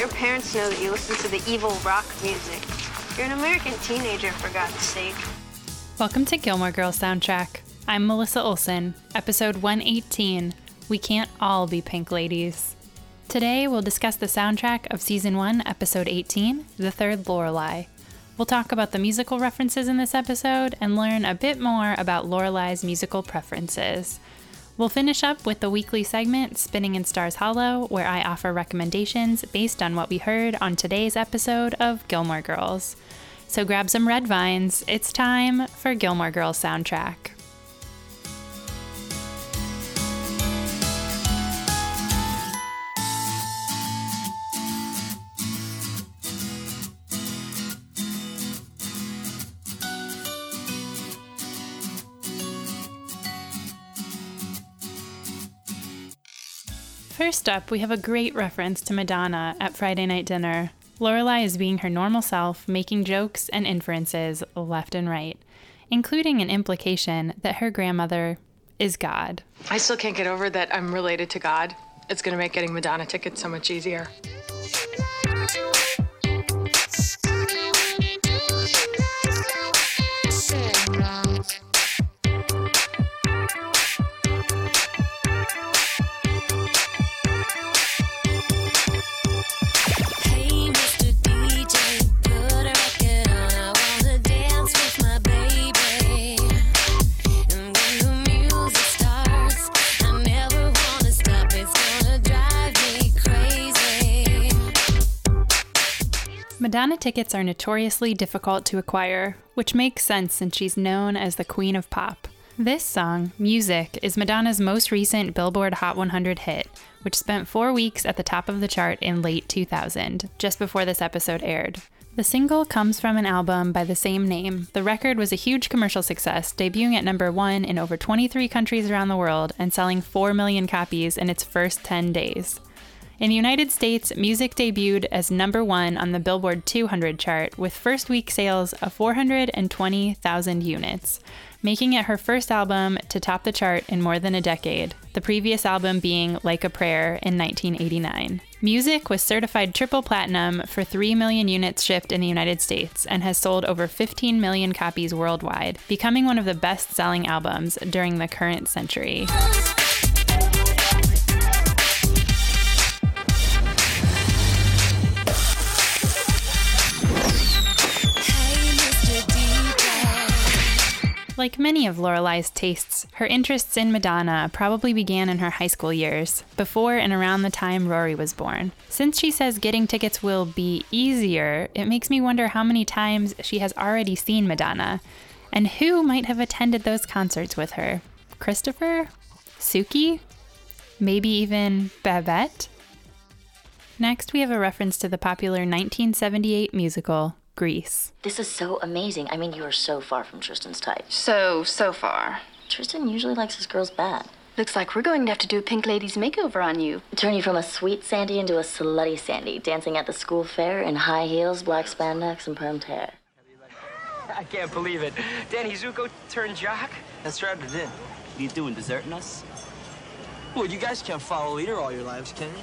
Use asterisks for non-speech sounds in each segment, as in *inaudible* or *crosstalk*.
your parents know that you listen to the evil rock music. You're an American teenager, for God's sake. Welcome to Gilmore Girls Soundtrack. I'm Melissa Olson, episode 118 We Can't All Be Pink Ladies. Today, we'll discuss the soundtrack of season 1, episode 18, The Third Lorelai. We'll talk about the musical references in this episode and learn a bit more about Lorelai's musical preferences. We'll finish up with the weekly segment, Spinning in Stars Hollow, where I offer recommendations based on what we heard on today's episode of Gilmore Girls. So grab some red vines. It's time for Gilmore Girls soundtrack. First up, we have a great reference to Madonna at Friday night dinner. Lorelai is being her normal self, making jokes and inferences left and right, including an implication that her grandmother is God. I still can't get over that I'm related to God. It's going to make getting Madonna tickets so much easier. Madonna tickets are notoriously difficult to acquire, which makes sense since she's known as the Queen of Pop. This song, Music, is Madonna's most recent Billboard Hot 100 hit, which spent four weeks at the top of the chart in late 2000, just before this episode aired. The single comes from an album by the same name. The record was a huge commercial success, debuting at number one in over 23 countries around the world and selling 4 million copies in its first 10 days. In the United States, music debuted as number one on the Billboard 200 chart with first week sales of 420,000 units, making it her first album to top the chart in more than a decade, the previous album being Like a Prayer in 1989. Music was certified triple platinum for 3 million units shipped in the United States and has sold over 15 million copies worldwide, becoming one of the best selling albums during the current century. Like many of Lorelai's tastes, her interests in Madonna probably began in her high school years, before and around the time Rory was born. Since she says getting tickets will be easier, it makes me wonder how many times she has already seen Madonna, and who might have attended those concerts with her. Christopher? Sookie? Maybe even Babette? Next, we have a reference to the popular 1978 musical, Grease. This is so amazing. I mean, you are so far from Tristan's type. So, so far. Tristan usually likes his girls bad. Looks like we're going to have to do a Pink lady's makeover on you. Turn you from a sweet Sandy into a slutty Sandy, dancing at the school fair in high heels, black spandex, and permed hair. I can't believe it. Danny Zuko turned jock? That's right, it did. What are you doing, deserting us? Well, you guys can't follow a leader all your lives, can you?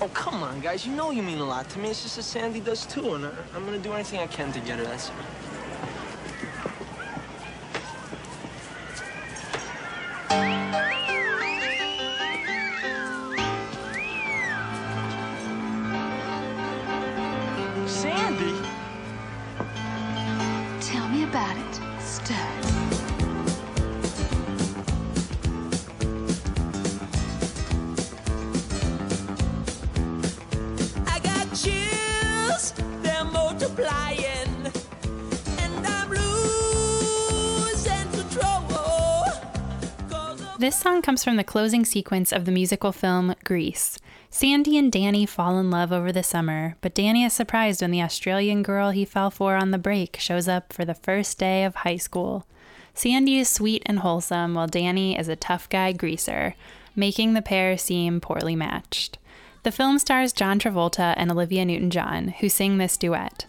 Oh, come on, guys. You know you mean a lot to me. It's just that Sandy does too, and I, I'm gonna do anything I can to get her. That's Sandy? Song comes from the closing sequence of the musical film Grease. Sandy and Danny fall in love over the summer, but Danny is surprised when the Australian girl he fell for on the break shows up for the first day of high school. Sandy is sweet and wholesome, while Danny is a tough guy greaser, making the pair seem poorly matched. The film stars John Travolta and Olivia Newton John, who sing this duet.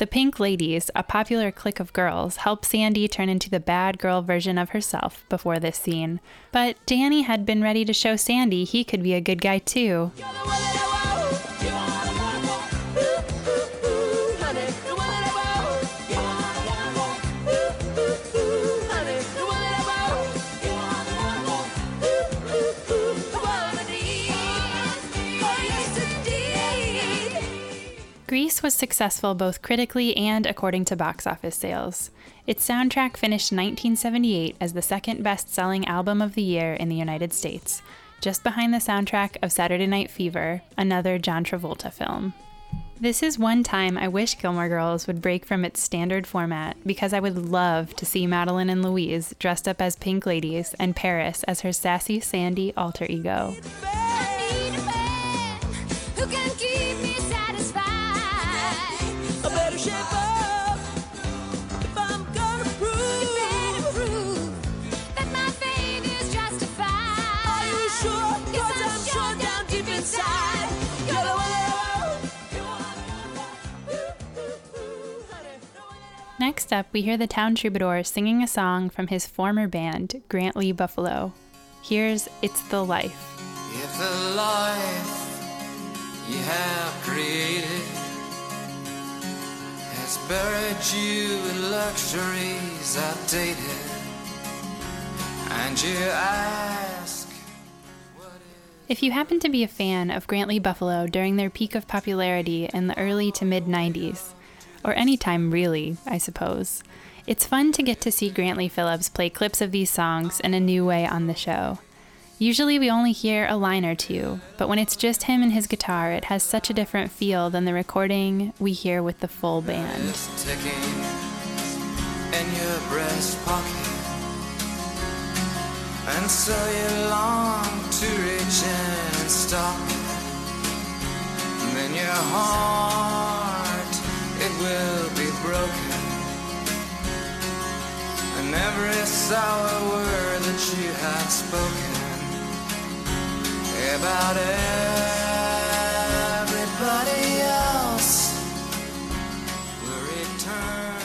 The Pink Ladies, a popular clique of girls, help Sandy turn into the bad girl version of herself before this scene. But Danny had been ready to show Sandy he could be a good guy too. Want. successful both critically and according to box office sales. Its soundtrack finished 1978 as the second best selling album of the year in the United States, just behind the soundtrack of Saturday Night Fever, another John Travolta film. This is one time I wish Gilmore Girls would break from its standard format because I would love to see Madeline and Louise dressed up as pink ladies and Paris as her sassy Sandy alter ego. Next up, we hear the town troubadour singing a song from his former band, Grant-Lee Buffalo. Here's It's the Life. If the life you have created has buried you in luxuries outdated, and you ask, If you happen to be a fan of Grant-Lee Buffalo during their peak of popularity in the early to mid 90s, or any time really, I suppose, it's fun to get to see Grant-Lee Phillips play clips of these songs in a new way on the show. Usually we only hear a line or two, but when it's just him and his guitar, it has such a different feel than the recording we hear with the full band. And so you long to reach in and stop. And then your it will be broken. And every sour word that you have spoken about everybody else will return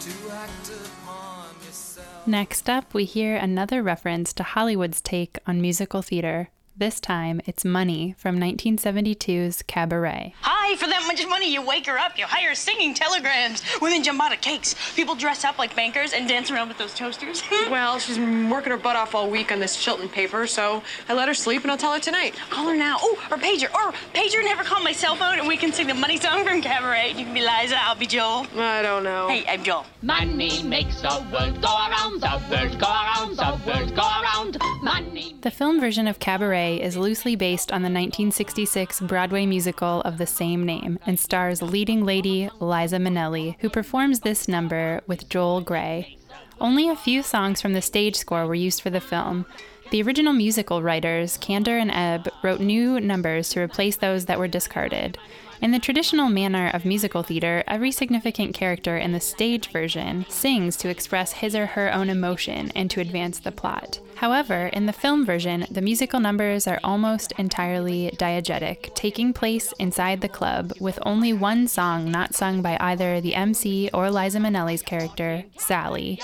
to act upon yourself. Next up, we hear another reference to Hollywood's take on musical theater. This time, it's Money from 1972's Cabaret. Hi, for that much money, you wake her up, you hire singing telegrams, women jump out of cakes, people dress up like bankers and dance around with those toasters. *laughs* Well, she's been working her butt off all week on this Chilton paper, so I let her sleep and I'll tell her tonight. Call her now. Oh, or pager. Or pager never have her call my cell phone and we can sing the money song from Cabaret. You can be Liza, I'll be Joel. I don't know. Hey, I'm Joel. Money makes the world go around, the world go around, the world go around. Money. The film version of Cabaret is loosely based on the 1966 Broadway musical of the same name and stars leading lady Liza Minnelli, who performs this number with Joel Grey. Only a few songs from the stage score were used for the film. The original musical writers, Kander and Ebb, wrote new numbers to replace those that were discarded. In the traditional manner of musical theater, every significant character in the stage version sings to express his or her own emotion and to advance the plot. However, in the film version, the musical numbers are almost entirely diegetic, taking place inside the club with only one song not sung by either the MC or Liza Minnelli's character, Sally.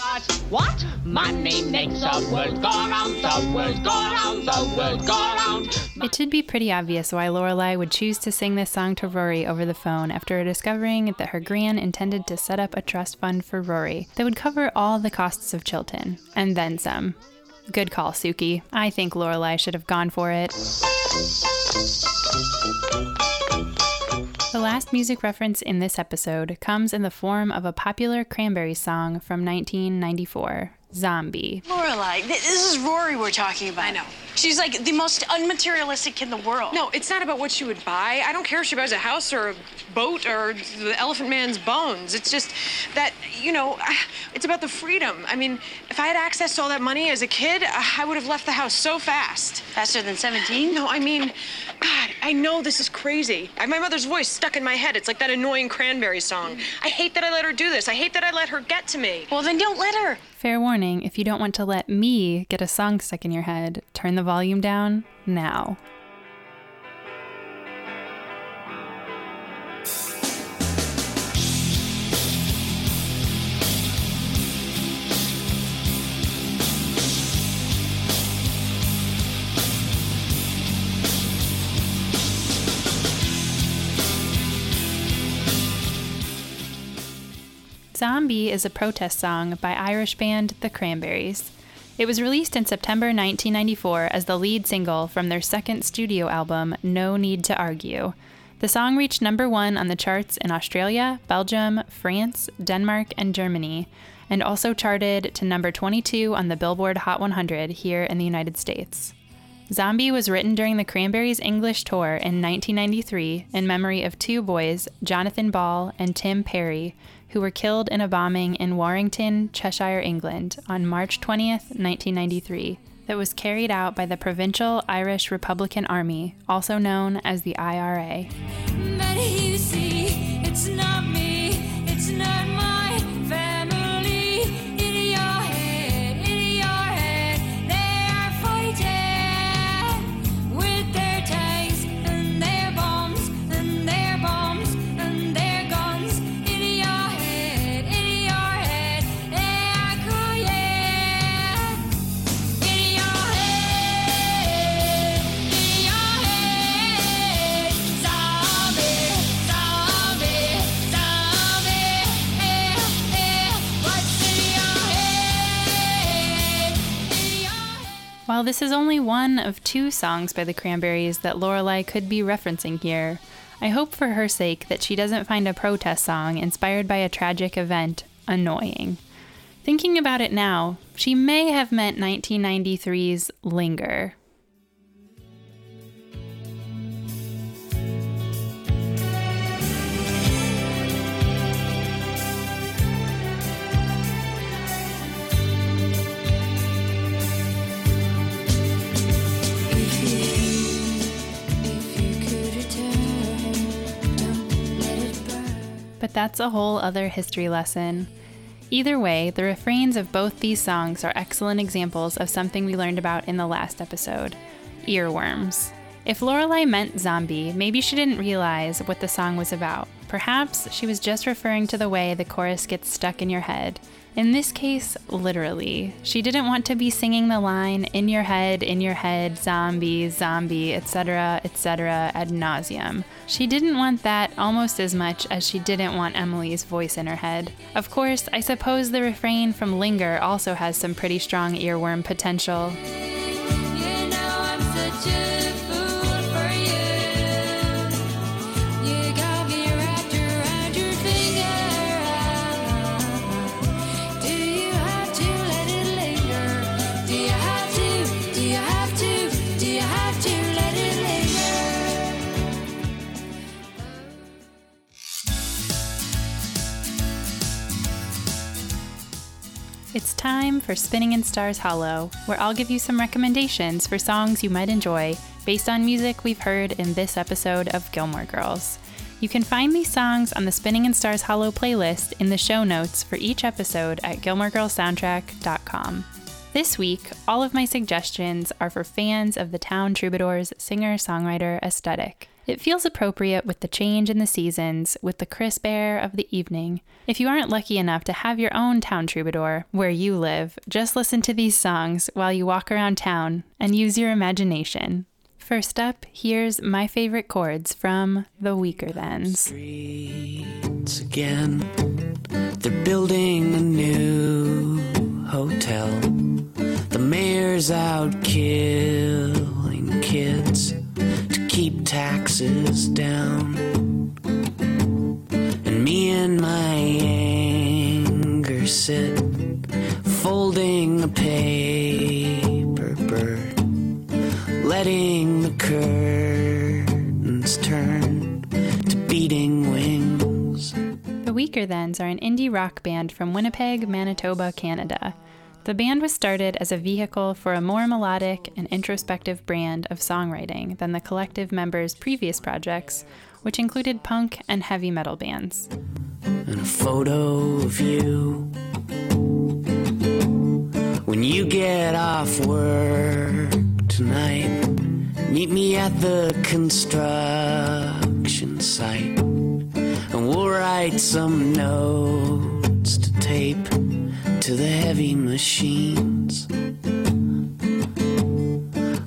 What? Money makes the world go around, the world go around, the world go around. It should be pretty obvious why Lorelai would choose to sing this song to Rory over the phone after discovering that her gran intended to set up a trust fund for Rory that would cover all the costs of Chilton, and then some. Good call, Sookie. I think Lorelai should have gone for it. The last music reference in this episode comes in the form of a popular Cranberries song from 1994, Zombie. Lorelai, th- this is Rory we're talking about. I know. She's like the most unmaterialistic kid in the world. No, it's not about what she would buy. I don't care if she buys a house or a boat or the Elephant Man's bones. It's just that, you know, *sighs* it's about the freedom. I mean, if I had access to all that money as a kid, uh, I would have left the house so fast. Faster than 17? No, I mean, God, I know this is crazy. I have my mother's voice stuck in my head. It's like that annoying cranberry song. I hate that I let her do this. I hate that I let her get to me. Well, then don't let her. Fair warning if you don't want to let me get a song stuck in your head, turn the volume down now. Zombie is a protest song by Irish band The Cranberries. It was released in September 1994 as the lead single from their second studio album, No Need to Argue. The song reached number one on the charts in Australia, Belgium, France, Denmark, and Germany, and also charted to number 22 on the Billboard Hot 100 here in the United States. Zombie was written during the Cranberries' English tour in 1993 in memory of two boys, Jonathan Ball and Tim Perry, who were killed in a bombing in Warrington, Cheshire, England on March 20th, 1993, that was carried out by the Provisional Irish Republican Army, also known as the IRA. While this is only one of two songs by the Cranberries that Lorelai could be referencing here, I hope for her sake that she doesn't find a protest song inspired by a tragic event annoying. Thinking about it now, she may have meant 1993's Linger. That's a whole other history lesson. Either way, the refrains of both these songs are excellent examples of something we learned about in the last episode earworms. If Lorelai meant zombie, maybe she didn't realize what the song was about. Perhaps she was just referring to the way the chorus gets stuck in your head. In this case, literally. She didn't want to be singing the line in your head, in your head, zombie, zombie, etc., etc. ad nauseum. She didn't want that almost as much as she didn't want Emily's voice in her head. Of course, I suppose the refrain from Linger also has some pretty strong earworm potential. You know It's time for Spinning in Stars Hollow, where I'll give you some recommendations for songs you might enjoy based on music we've heard in this episode of Gilmore Girls. You can find these songs on the Spinning in Stars Hollow playlist in the show notes for each episode at gilmoregirlsoundtrack.com. This week, all of my suggestions are for fans of the Town Troubadours singer songwriter aesthetic. It feels appropriate with the change in the seasons, with the crisp air of the evening. If you aren't lucky enough to have your own town troubadour where you live, just listen to these songs while you walk around town and use your imagination. First up, here's my favorite chords from The Weakerthans. It's again. They're building a new hotel. The mayor's out killing kids keep taxes down. And me and my anger sit folding a paper bird, letting the curtains turn to beating wings. The Weakerthans are an indie rock band from Winnipeg, Manitoba, Canada. The band was started as a vehicle for a more melodic and introspective brand of songwriting than the collective members' previous projects, which included punk and heavy metal bands. and a photo of you. When you get off work tonight, meet me at the construction site, and we'll write some notes to tape to the heavy machines.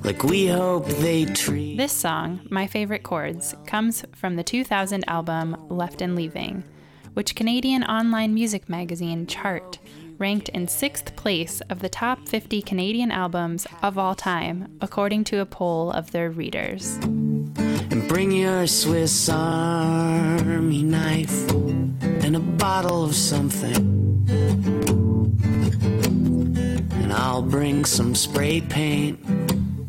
Like we hope they treat. This song, My Favorite Chords, comes from the 2000 album Left and Leaving, which Canadian online music magazine Chart ranked in sixth place of the top 50 Canadian albums of all time, according to a poll of their readers. And Bring your Swiss Army knife and a bottle of something. I'll bring some spray paint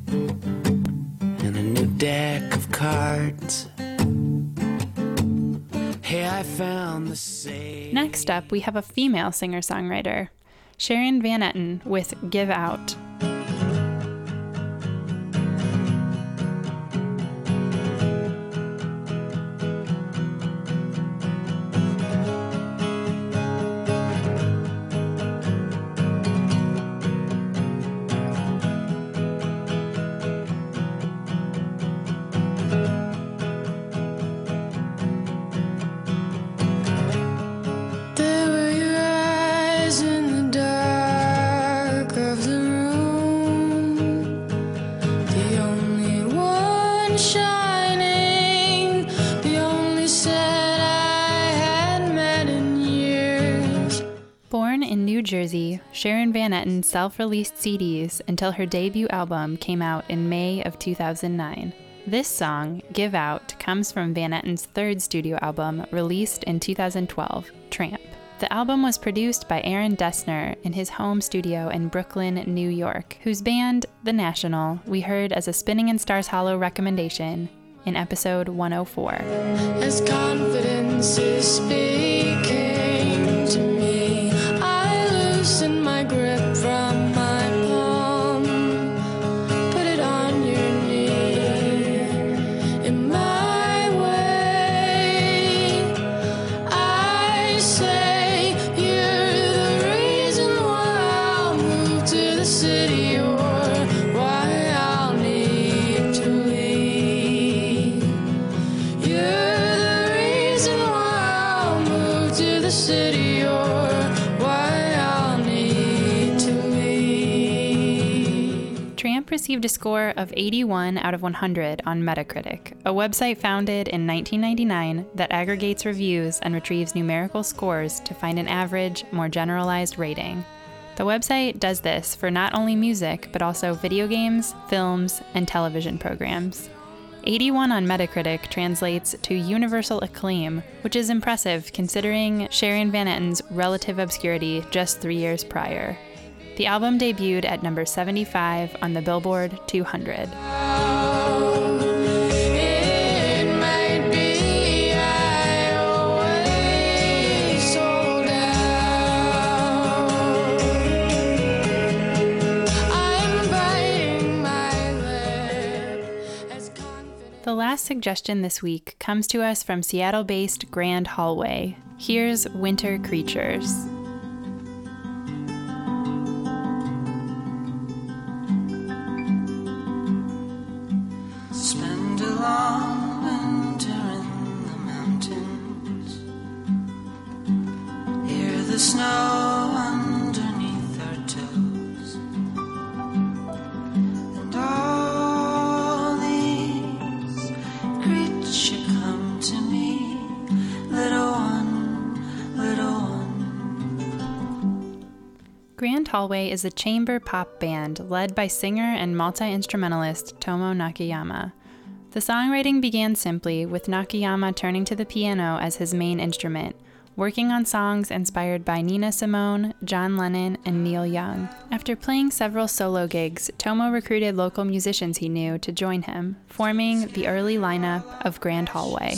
and a new deck of cards. Hey, I found the same. Next up, we have a female singer songwriter, Sharon Van Etten with Give Out. In New Jersey, Sharon Van Etten self released CDs until her debut album came out in May of 2009. This song, Give Out, comes from Van Etten's third studio album released in 2012, Tramp. The album was produced by Aaron Dessner in his home studio in Brooklyn, New York, whose band, The National, we heard as a Spinning in Stars Hollow recommendation in episode 104. Received a score of 81 out of 100 on Metacritic, a website founded in 1999 that aggregates reviews and retrieves numerical scores to find an average, more generalized rating. The website does this for not only music, but also video games, films, and television programs. 81 on Metacritic translates to universal acclaim, which is impressive considering Sharon Van Etten's relative obscurity just three years prior. The album debuted at number 75 on the Billboard 200. It might be I always sold out. I'm biting my lip as The last suggestion this week comes to us from Seattle based Grand Hallway. Here's Winter Creatures. Hallway is a chamber pop band led by singer and multi instrumentalist Tomo Nakayama. The songwriting began simply with Nakayama turning to the piano as his main instrument, working on songs inspired by Nina Simone, John Lennon, and Neil Young. After playing several solo gigs, Tomo recruited local musicians he knew to join him, forming the early lineup of Grand Hallway.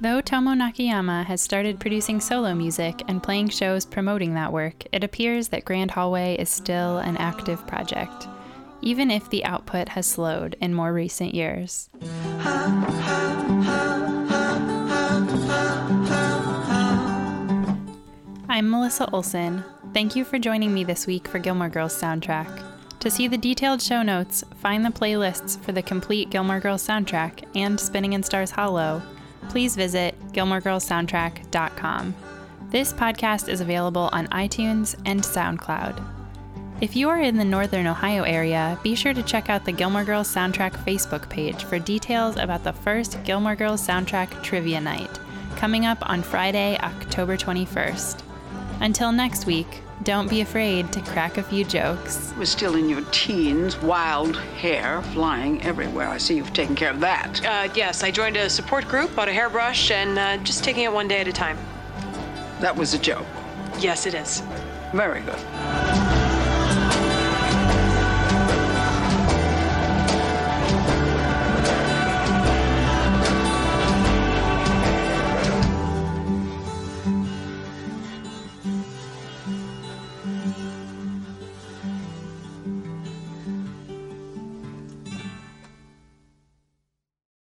Though Tomo Nakayama has started producing solo music and playing shows promoting that work, it appears that Grand Hallway is still an active project, even if the output has slowed in more recent years. I'm Melissa Olson. Thank you for joining me this week for Gilmore Girls soundtrack. To see the detailed show notes, find the playlists for the complete Gilmore Girls soundtrack and Spinning in Stars Hollow, please visit gilmoregirlssoundtrack.com. This podcast is available on iTunes and SoundCloud. If you are in the Northern Ohio area, be sure to check out the Gilmore Girls Soundtrack Facebook page for details about the first Gilmore Girls Soundtrack Trivia Night, coming up on Friday, October 21st. Until next week, don't be afraid to crack a few jokes. was still in your teens, wild hair flying everywhere. I see you've taken care of that. Uh, yes, I joined a support group, bought a hairbrush, and uh, just taking it one day at a time. That was a joke. Yes, it is. Very good.